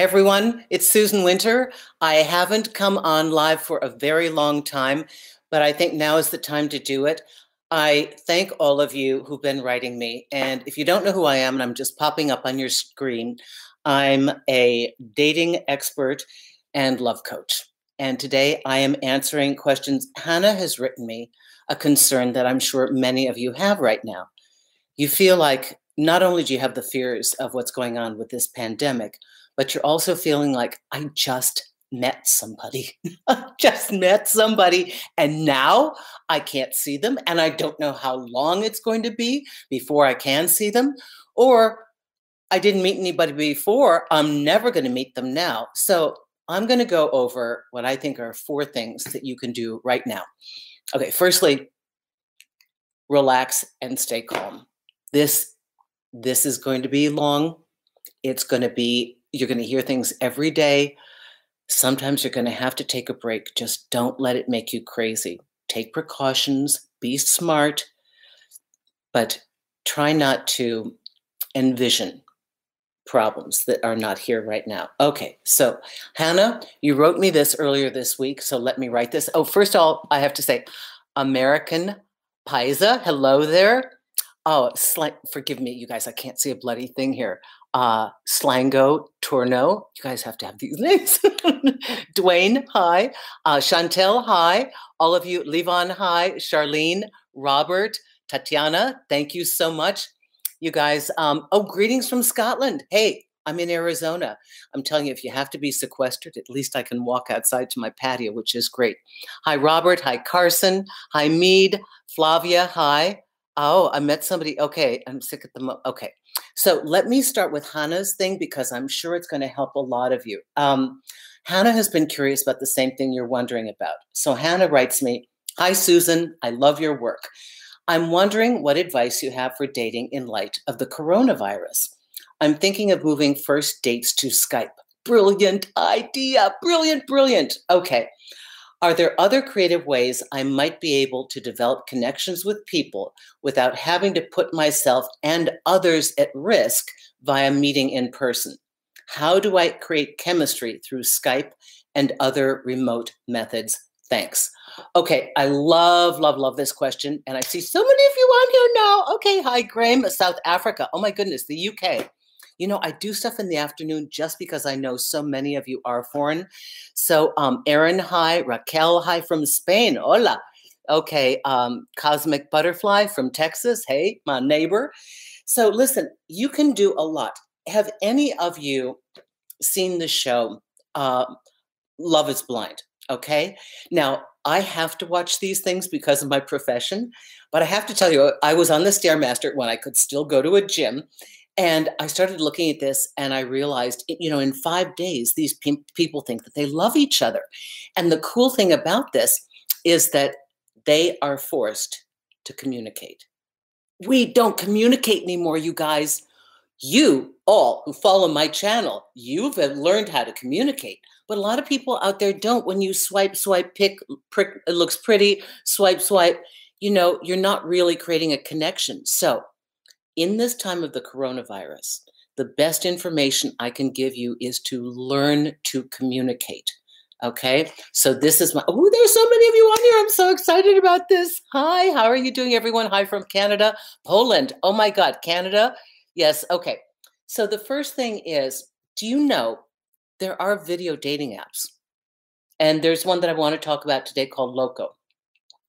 Everyone. It's Susan Winter. I haven't come on live for a very long time, but I think now is the time to do it. I thank all of you who've been writing me. And if you don't know who I am, and I'm just popping up on your screen, I'm a dating expert and love coach. And today I am answering questions Hannah has written me, a concern that I'm sure many of you have right now. You feel like not only do you have the fears of what's going on with this pandemic, but you're also feeling like, I just met somebody. just met somebody. And now I can't see them. And I don't know how long it's going to be before I can see them. Or I didn't meet anybody before. I'm never going to meet them now. So I'm going to go over what I think are four things that you can do right now. Okay, firstly, relax and stay calm. This this is going to be long. It's going to be you're going to hear things every day. Sometimes you're going to have to take a break. Just don't let it make you crazy. Take precautions, be smart, but try not to envision problems that are not here right now. Okay, so Hannah, you wrote me this earlier this week, so let me write this. Oh, first of all, I have to say, American Pisa, hello there. Oh, sl- forgive me, you guys, I can't see a bloody thing here. Uh, Slango Tourneau, you guys have to have these names. Dwayne, hi. Uh, Chantel, hi. All of you, Levon, hi. Charlene, Robert, Tatiana, thank you so much you guys. Um, oh, greetings from Scotland. Hey, I'm in Arizona. I'm telling you, if you have to be sequestered, at least I can walk outside to my patio, which is great. Hi, Robert. Hi, Carson. Hi, Mead. Flavia. Hi. Oh, I met somebody. Okay, I'm sick at the mo. Okay, so let me start with Hannah's thing because I'm sure it's going to help a lot of you. Um, Hannah has been curious about the same thing you're wondering about. So Hannah writes me, Hi, Susan. I love your work. I'm wondering what advice you have for dating in light of the coronavirus. I'm thinking of moving first dates to Skype. Brilliant idea. Brilliant, brilliant. Okay. Are there other creative ways I might be able to develop connections with people without having to put myself and others at risk via meeting in person? How do I create chemistry through Skype and other remote methods? Thanks. Okay, I love, love, love this question. And I see so many of you on here now. Okay, hi, Graham, South Africa. Oh my goodness, the UK. You know, I do stuff in the afternoon just because I know so many of you are foreign. So, um, Aaron, hi, Raquel, hi from Spain. Hola. Okay, um, Cosmic Butterfly from Texas. Hey, my neighbor. So, listen, you can do a lot. Have any of you seen the show uh, Love is Blind? Okay. Now, I have to watch these things because of my profession. But I have to tell you, I was on the Stairmaster when I could still go to a gym. And I started looking at this and I realized, you know, in five days, these pe- people think that they love each other. And the cool thing about this is that they are forced to communicate. We don't communicate anymore, you guys. You all who follow my channel, you've uh, learned how to communicate. But a lot of people out there don't. When you swipe, swipe, pick, prick, it looks pretty, swipe, swipe, you know, you're not really creating a connection. So, in this time of the coronavirus, the best information I can give you is to learn to communicate. Okay. So this is my, oh, there's so many of you on here. I'm so excited about this. Hi. How are you doing, everyone? Hi from Canada, Poland. Oh my God, Canada. Yes. Okay. So the first thing is do you know there are video dating apps. And there's one that I want to talk about today called Loco.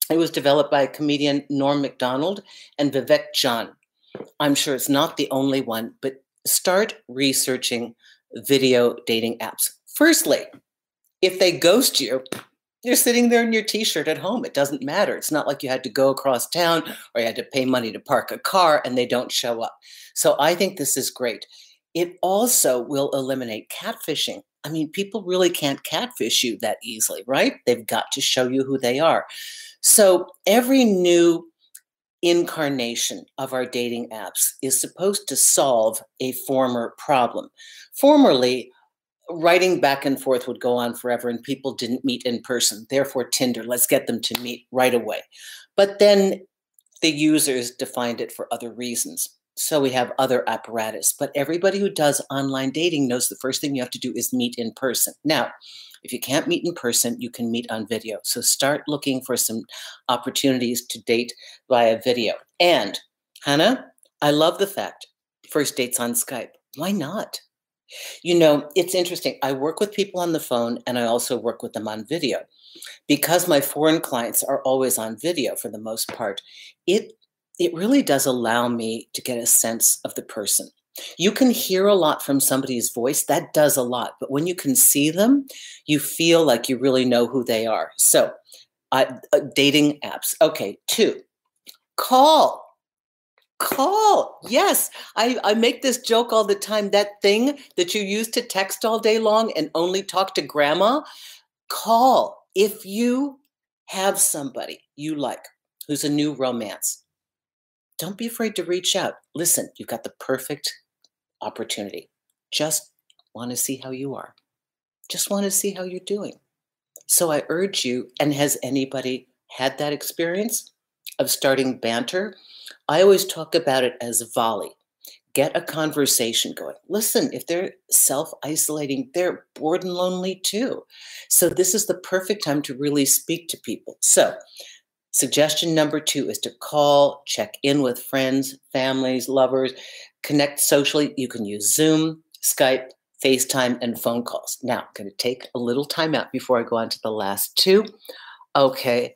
It was developed by comedian Norm MacDonald and Vivek John. I'm sure it's not the only one, but start researching video dating apps. Firstly, if they ghost you, you're sitting there in your t-shirt at home. It doesn't matter. It's not like you had to go across town or you had to pay money to park a car and they don't show up. So I think this is great. It also will eliminate catfishing. I mean, people really can't catfish you that easily, right? They've got to show you who they are. So every new incarnation of our dating apps is supposed to solve a former problem. Formerly, writing back and forth would go on forever and people didn't meet in person. Therefore, Tinder, let's get them to meet right away. But then the users defined it for other reasons. So we have other apparatus. But everybody who does online dating knows the first thing you have to do is meet in person. Now, if you can't meet in person, you can meet on video. So start looking for some opportunities to date via video. And Hannah, I love the fact first dates on Skype. Why not? You know, it's interesting. I work with people on the phone and I also work with them on video. Because my foreign clients are always on video for the most part, it it really does allow me to get a sense of the person. You can hear a lot from somebody's voice, that does a lot. But when you can see them, you feel like you really know who they are. So, uh, uh, dating apps. Okay, two, call. Call. Yes, I, I make this joke all the time. That thing that you use to text all day long and only talk to grandma, call. If you have somebody you like who's a new romance, don't be afraid to reach out. Listen, you've got the perfect opportunity. Just want to see how you are. Just want to see how you're doing. So I urge you, and has anybody had that experience of starting banter? I always talk about it as volley. Get a conversation going. Listen, if they're self isolating, they're bored and lonely too. So, this is the perfect time to really speak to people. So, Suggestion number two is to call, check in with friends, families, lovers, connect socially. You can use Zoom, Skype, FaceTime, and phone calls. Now, I'm going to take a little time out before I go on to the last two. Okay.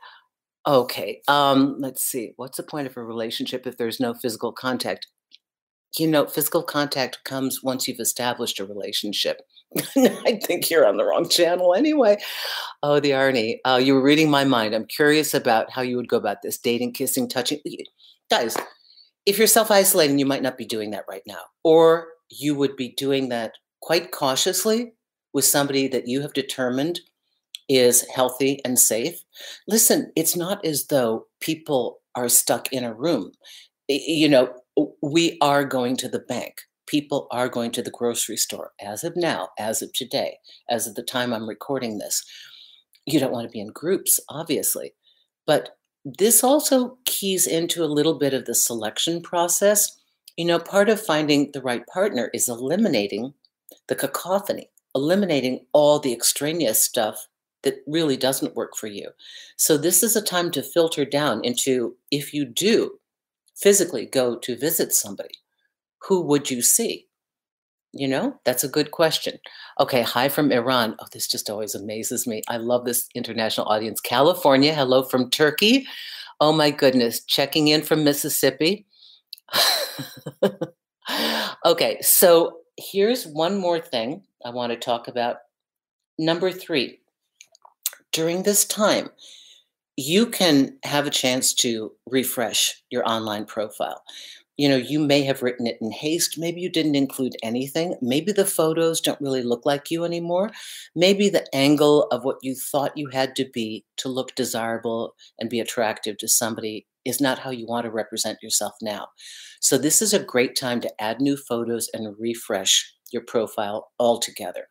Okay. Um, let's see. What's the point of a relationship if there's no physical contact? You know, physical contact comes once you've established a relationship. I think you're on the wrong channel anyway. Oh, the irony. Uh, you were reading my mind. I'm curious about how you would go about this dating, kissing, touching. Guys, if you're self isolating, you might not be doing that right now. Or you would be doing that quite cautiously with somebody that you have determined is healthy and safe. Listen, it's not as though people are stuck in a room. You know, we are going to the bank people are going to the grocery store as of now, as of today, as of the time I'm recording this. You don't want to be in groups, obviously. But this also keys into a little bit of the selection process. You know, part of finding the right partner is eliminating the cacophony, eliminating all the extraneous stuff that really doesn't work for you. So, this is a time to filter down into if you do physically go to visit somebody, who would you see? You know, that's a good question. Okay, hi from Iran. Oh, this just always amazes me. I love this international audience. California, hello from Turkey. Oh my goodness, checking in from Mississippi. okay, so here's one more thing I want to talk about. Number three, during this time, you can have a chance to refresh your online profile you know, you may have written it in haste. Maybe you didn't include anything. Maybe the photos don't really look like you anymore. Maybe the angle of what you thought you had to be to look desirable and be attractive to somebody is not how you want to represent yourself now. So, this is a great time to add new photos and refresh your profile altogether.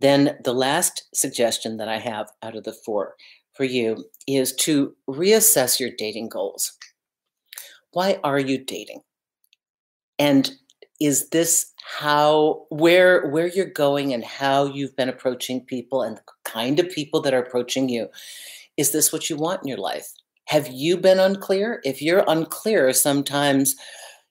Then, the last suggestion that I have out of the four for you is to reassess your dating goals why are you dating? And is this how where where you're going and how you've been approaching people and the kind of people that are approaching you? Is this what you want in your life? Have you been unclear? If you're unclear, sometimes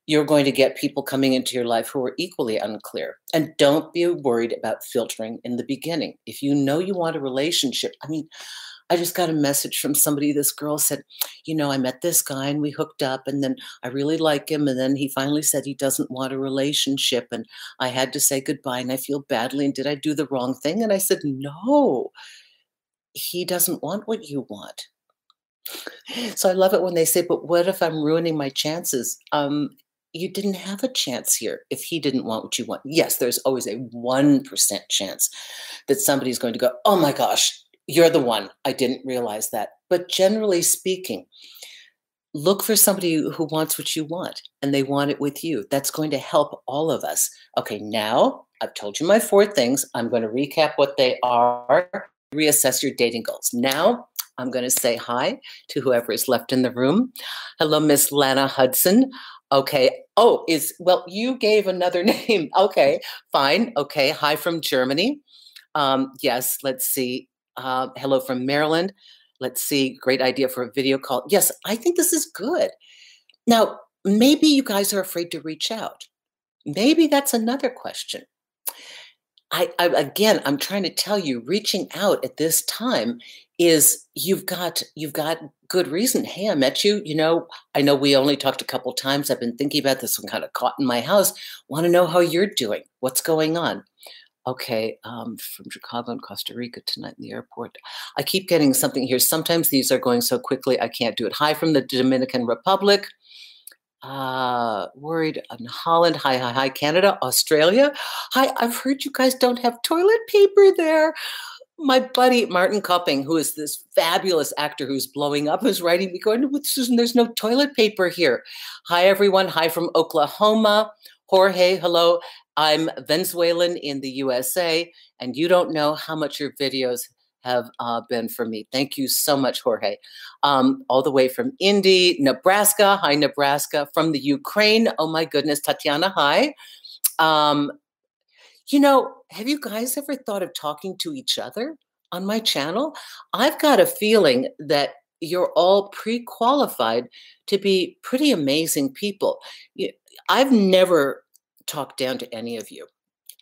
you're going to get people coming into your life who are equally unclear. And don't be worried about filtering in the beginning. If you know you want a relationship, I mean, I just got a message from somebody. This girl said, You know, I met this guy and we hooked up, and then I really like him. And then he finally said he doesn't want a relationship. And I had to say goodbye and I feel badly. And did I do the wrong thing? And I said, No, he doesn't want what you want. So I love it when they say, But what if I'm ruining my chances? Um, you didn't have a chance here if he didn't want what you want. Yes, there's always a 1% chance that somebody's going to go, Oh my gosh, you're the one. I didn't realize that. But generally speaking, look for somebody who wants what you want and they want it with you. That's going to help all of us. Okay, now I've told you my four things. I'm going to recap what they are, reassess your dating goals. Now I'm going to say hi to whoever is left in the room. Hello, Miss Lana Hudson. Okay. Oh, is well, you gave another name. Okay, fine. Okay. Hi from Germany. Um, yes, let's see. Uh, hello from Maryland. Let's see. Great idea for a video call. Yes, I think this is good. Now, maybe you guys are afraid to reach out. Maybe that's another question. I, I, again i'm trying to tell you reaching out at this time is you've got you've got good reason hey i met you you know i know we only talked a couple times i've been thinking about this one kind of caught in my house want to know how you're doing what's going on okay um, from chicago and costa rica tonight in the airport i keep getting something here sometimes these are going so quickly i can't do it hi from the dominican republic uh, worried in Holland. Hi, hi, hi, Canada, Australia. Hi, I've heard you guys don't have toilet paper there. My buddy Martin Cupping, who is this fabulous actor who's blowing up, is writing me going, with Susan, there's no toilet paper here. Hi, everyone. Hi from Oklahoma. Jorge, hello. I'm Venezuelan in the USA, and you don't know how much your videos have uh, been for me. Thank you so much, Jorge. Um, all the way from Indy, Nebraska. Hi, Nebraska. From the Ukraine. Oh my goodness, Tatiana. Hi. Um, you know, have you guys ever thought of talking to each other on my channel? I've got a feeling that you're all pre-qualified to be pretty amazing people. I've never talked down to any of you.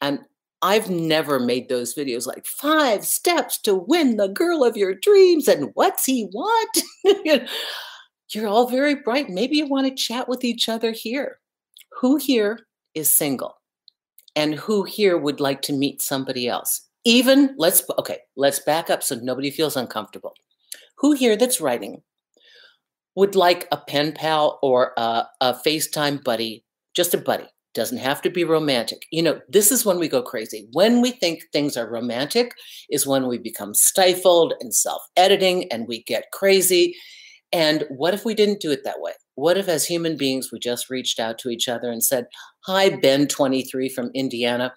And I've never made those videos like five steps to win the girl of your dreams and what's he want? You're all very bright. Maybe you want to chat with each other here. Who here is single? And who here would like to meet somebody else? Even let's okay, let's back up so nobody feels uncomfortable. Who here that's writing would like a pen pal or a, a FaceTime buddy, just a buddy, doesn't have to be romantic. You know, this is when we go crazy. When we think things are romantic, is when we become stifled and self editing and we get crazy. And what if we didn't do it that way? What if, as human beings, we just reached out to each other and said, Hi, Ben 23 from Indiana.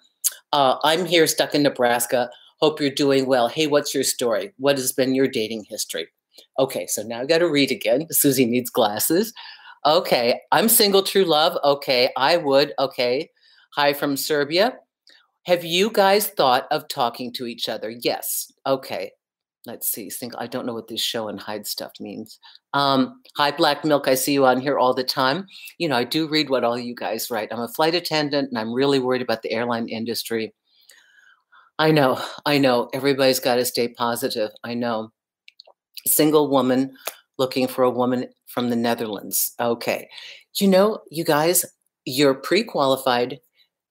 Uh, I'm here stuck in Nebraska. Hope you're doing well. Hey, what's your story? What has been your dating history? Okay, so now I got to read again. Susie needs glasses. Okay, I'm single, true love. Okay, I would. Okay. Hi from Serbia. Have you guys thought of talking to each other? Yes. Okay. Let's see. Think I don't know what this show and hide stuff means. Um, hi, Black Milk. I see you on here all the time. You know, I do read what all you guys write. I'm a flight attendant and I'm really worried about the airline industry. I know, I know. Everybody's got to stay positive. I know. Single woman looking for a woman from the Netherlands. Okay. You know, you guys, you're pre qualified.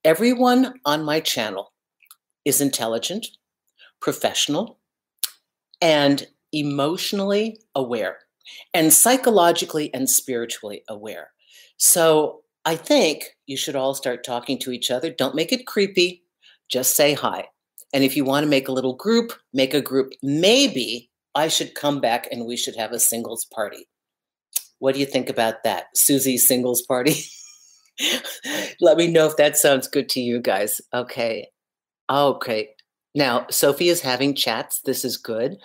Everyone on my channel is intelligent, professional, and emotionally aware, and psychologically and spiritually aware. So I think you should all start talking to each other. Don't make it creepy, just say hi. And if you want to make a little group, make a group. Maybe I should come back and we should have a singles party. What do you think about that? Susie's singles party? Let me know if that sounds good to you guys. Okay. Okay. Now, Sophie is having chats. This is good.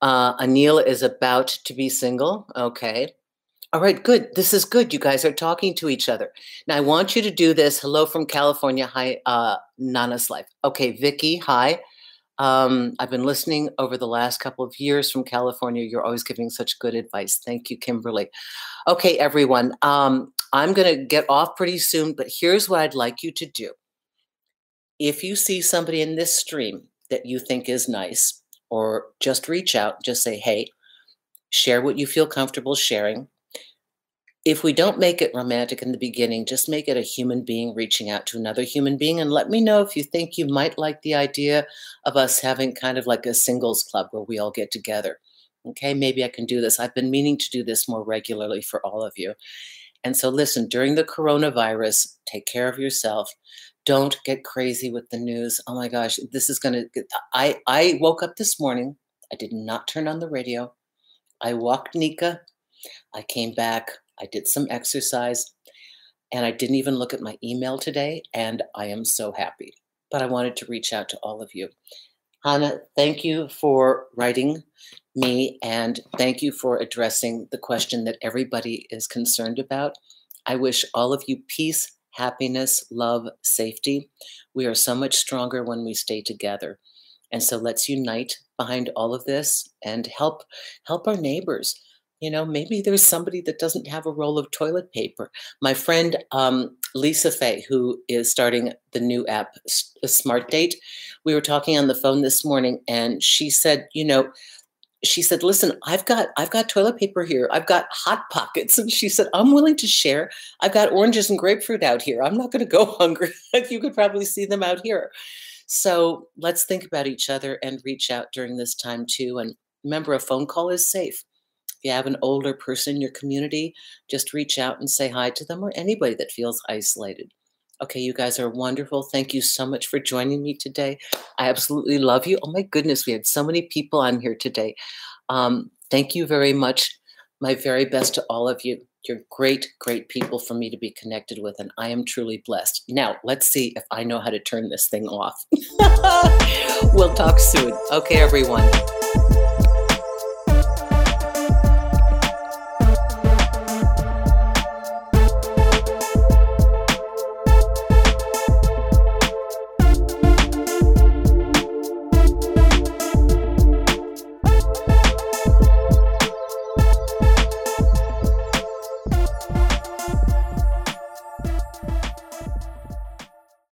Uh, Anil is about to be single. Okay. All right, good. This is good. You guys are talking to each other. Now, I want you to do this. Hello from California. Hi, uh, Nana's Life. Okay, Vicky, hi. Um, I've been listening over the last couple of years from California. You're always giving such good advice. Thank you, Kimberly. Okay, everyone. Um, I'm going to get off pretty soon, but here's what I'd like you to do. If you see somebody in this stream that you think is nice, or just reach out, just say, hey, share what you feel comfortable sharing if we don't make it romantic in the beginning, just make it a human being reaching out to another human being. And let me know if you think you might like the idea of us having kind of like a singles club where we all get together. Okay, maybe I can do this. I've been meaning to do this more regularly for all of you. And so, listen, during the coronavirus, take care of yourself. Don't get crazy with the news. Oh my gosh, this is going to. I, I woke up this morning. I did not turn on the radio. I walked Nika. I came back. I did some exercise, and I didn't even look at my email today, and I am so happy. But I wanted to reach out to all of you. Hannah, thank you for writing me, and thank you for addressing the question that everybody is concerned about. I wish all of you peace, happiness, love, safety. We are so much stronger when we stay together. And so let's unite behind all of this and help help our neighbors. You know, maybe there's somebody that doesn't have a roll of toilet paper. My friend um, Lisa Fay, who is starting the new app, Smart Date, we were talking on the phone this morning, and she said, you know, she said, "Listen, I've got I've got toilet paper here. I've got hot pockets." And she said, "I'm willing to share. I've got oranges and grapefruit out here. I'm not going to go hungry. you could probably see them out here." So let's think about each other and reach out during this time too. And remember, a phone call is safe. If you have an older person in your community, just reach out and say hi to them or anybody that feels isolated. Okay, you guys are wonderful. Thank you so much for joining me today. I absolutely love you. Oh my goodness, we had so many people on here today. Um, thank you very much. My very best to all of you. You're great, great people for me to be connected with, and I am truly blessed. Now, let's see if I know how to turn this thing off. we'll talk soon. Okay, everyone.